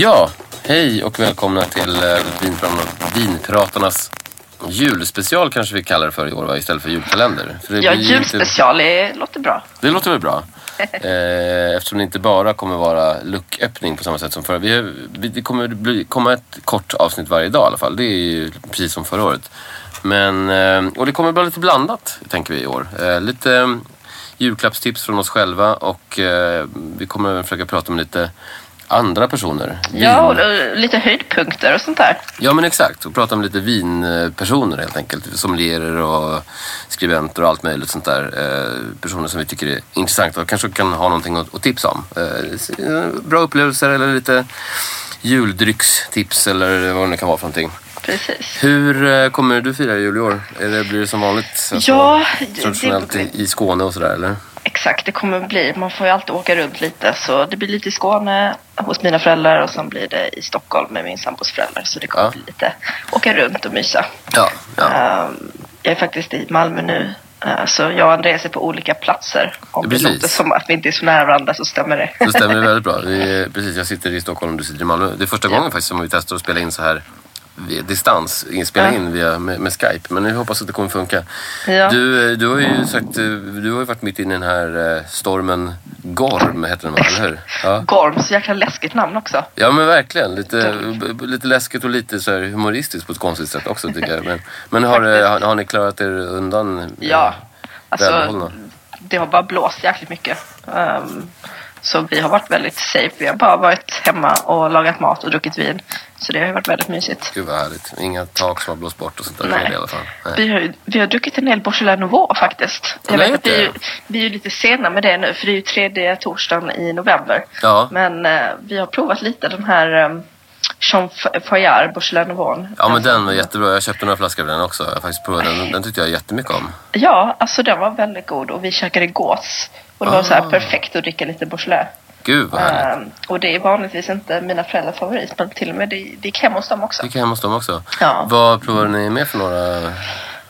Ja, hej och välkomna till eh, Vinpratarna- Vinpratarnas julspecial kanske vi kallar det för i år va? istället för julkalender. För Ja, blir ju inte- julspecial är, låter bra. Det låter väl bra. Eh, eftersom det inte bara kommer vara lucköppning på samma sätt som förra. Vi, vi, det kommer bli, komma ett kort avsnitt varje dag i alla fall. Det är ju precis som förra året. Men, eh, och det kommer bli lite blandat tänker vi i år. Eh, lite julklappstips från oss själva och vi kommer även försöka prata med lite andra personer. Ja, och Vin- eh, lite höjdpunkter och sånt där. Ja men exakt, och prata om lite vinpersoner helt enkelt. Sommelierer och skribenter och allt möjligt sånt där. Eh, personer som vi tycker är intressanta och kanske kan ha någonting att, tipsa om. Eh, bra upplevelser eller lite juldryckstips eller vad det nu kan vara för någonting. Precis. Hur kommer du fira jul i år? Är det, blir det som vanligt? Alltså, Ja, det- Traditionellt i, i Skåne och sådär eller? Exakt, det kommer bli. Man får ju alltid åka runt lite. Så det blir lite i Skåne hos mina föräldrar och sen blir det i Stockholm med min sambos föräldrar. Så det kommer Ja. bli lite åka runt och mysa. Ja, ja. Ehm, jag är faktiskt i Malmö nu. eh, så jag och Andreas är på olika platser. Om Precis. det låter som att vi inte är så nära varandra så stämmer det. Det stämmer det väldigt bra. Vi, precis, jag sitter i Stockholm och du sitter i Malmö. Det är första gången faktiskt som vi testar att spela in så här distans, spela Ja. in via, med, med Skype. Men vi hoppas att det kommer funka. Ja. Du, eh, du har ju sagt, eh, du har ju varit mitt inne i den här eh, stormen Gorm, heter den va? Eller hur? Ja. Gorm, så jäkla läskigt namn också. ja men verkligen. Lite, lite läskigt och lite så humoristiskt på ett konstigt sätt också tycker jag. Men, men har, har, har ni klarat er undan? Ja, alltså det har bara blåst jäkligt mycket. Ehm, så vi har varit väldigt safe. Vi har bara varit hemma och lagat mat och druckit vin. Så det har varit väldigt mysigt. Gud vad härligt. Inga tak som har blåst bort och sånt där Nej. i alla fall. Nej. Vi har, vi har druckit en del Beaujolais Nouveau faktiskt. Jag vet att vi, är vi är lite sena med det nu för det är ju tredje torsdagen i november. Ja. Men eh, vi har provat lite den här um, Jean Fayard Beaujolais Nouveau. Ja men den var jättebra. Jag köpte några flaskor av den också. Jag faktiskt provat den. Den tyckte jag jättemycket om. Ja, alltså den var väldigt god och vi käkade gås. Och det var så Ah. här perfekt att dricka lite Beaujolais. Gud vad härligt. Ehm, och det är vanligtvis inte mina föräldrars favorit men till och med det, det gick hem hos dem också. Gick hem hos dem också. Ja. Vad provade ni med för några?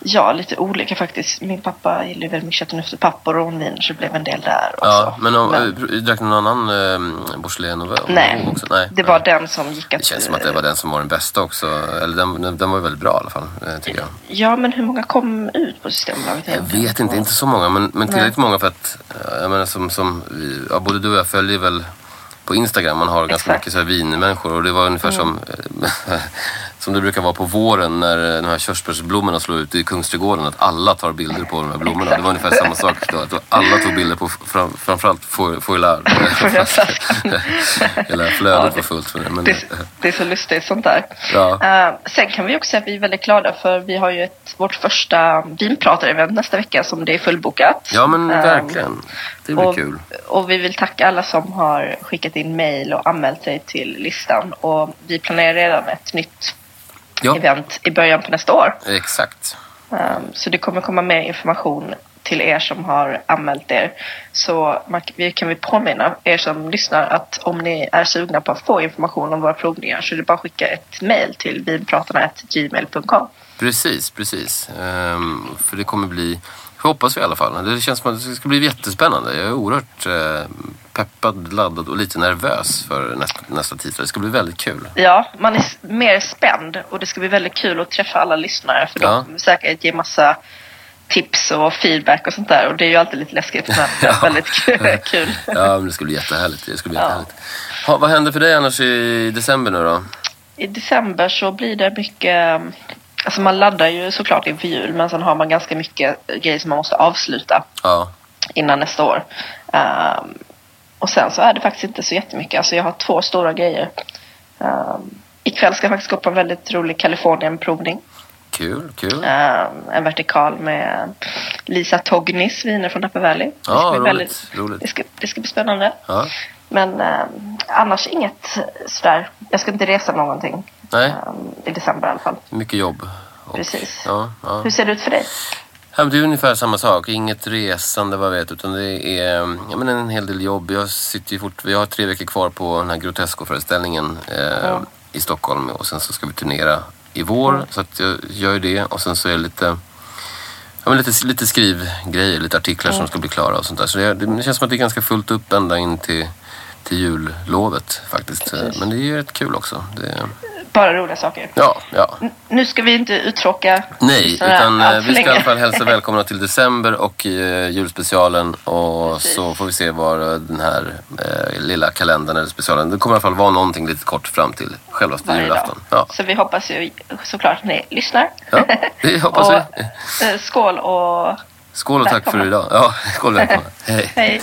Ja, lite olika faktiskt. Min pappa gillar väldigt mycket chateauneuf pappa och rånvin så det blev en del där också. Ja, men, om, drack ni någon annan eh, Beaujolais Nouveau? nej, också? nej, det var nej. den som gick att... Det känns som att det var den som var den bästa också. Eller den, den- var väldigt bra i alla fall, eh, tycker jag. Ja, men hur många kom ut på Systembolaget Jag vet inte, inte så många, men, men tillräckligt många för att, eh, jag menar som, som ja, både du och jag följer väl på Instagram, man har ganska Exakt. Mm. mycket så här vinmänniskor och det var ungefär som, eh, som det brukar vara på våren när eh, de här körsbärsblommorna slår ut i Kungsträdgården, att alla tar bilder på de här blommorna. Det var ungefär samma sak då, att alla tog bilder på fram, framförallt fo- foilard. Hela flödet var fullt för det. Men, Det, det är så lustigt sånt där. Ja. Eh, sen kan vi också säga att vi är väldigt glada för vi har ju ett, vårt första vinpratar-event nästa vecka som det är fullbokat. ja men Ehm, verkligen. Det blir och, kul. och vi vill tacka alla som har skickat in mejl och anmält sig till listan. Och vi planerar redan ett nytt Ja, event i början på nästa år. exakt. Um, så det kommer komma mer information till er som har anmält er. Så man, vi kan vi påminna er som lyssnar att om ni är sugna på att få information om våra provningar så är det bara att skicka ett mail till vinpratarna.gmail.com. Precis, precis. Um, för det kommer bli, hoppas vi i alla fall. Det känns som att det ska bli jättespännande. Jag är oerhört uh, peppad, laddad och lite nervös för nästa, nästa tisdag. Det ska bli väldigt kul. Ja, man är mer spänd och det ska bli väldigt kul att träffa alla lyssnare för ja. de kommer säkert ge massa tips och feedback och sånt där. Och det är ju alltid lite läskigt men ja. väldigt kul. ja, men det ska bli jättehärligt. Det ska bli ja. jättehärligt. Ha, vad händer för dig annars i december nu då? I december så blir det mycket Alltså man laddar ju såklart inför jul men sen har man ganska mycket grejer som man måste avsluta ja. innan nästa år. Um, och sen så är det faktiskt inte så jättemycket. Alltså jag har två stora grejer. Um, ikväll ska jag faktiskt gå på en väldigt rolig Kalifornien-provning. Kul, kul. Um, en vertikal med Lisa Tognis viner från Napa Valley. Ja, det ska roligt, väldigt, roligt. Det ska, det ska bli spännande. Ja. Men um, annars inget sådär. Jag ska inte resa någonting. Nej. Um, I december i alla fall. Mycket jobb. Och, Precis. Ja, ja. Hur ser det ut för dig? Ja, det är ungefär samma sak. Inget resande vad jag vet. Utan det är ja, men en hel del jobb. Jag sitter ju fort, vi har tre veckor kvar på den här Grotesco-föreställningen eh, mm. i Stockholm. Och sen så ska vi turnera i vår. Mm. Så att jag gör ju det. Och sen så är det lite, ja, men lite, lite skrivgrejer, lite artiklar mm. som ska bli klara och sånt där. Så det, det, känns som att det är ganska fullt upp ända in till, till jullovet faktiskt. Precis. Men det är ju rätt kul också. Det, bara roliga saker. Ja, ja. nu ska vi inte uttråka Nej, utan eh, vi ska i alla fall hälsa välkomna till december och uh, julspecialen. Och Precis. så får vi se var uh, den här uh, lilla kalendern eller specialen. Det kommer i alla fall vara någonting lite kort fram till självaste julafton. Ja. Så vi hoppas ju såklart att ni lyssnar. Ja, det hoppas och, vi. skål och Skål och tack välkomna. för idag. Ja, skål och välkomna. Hej. Hej.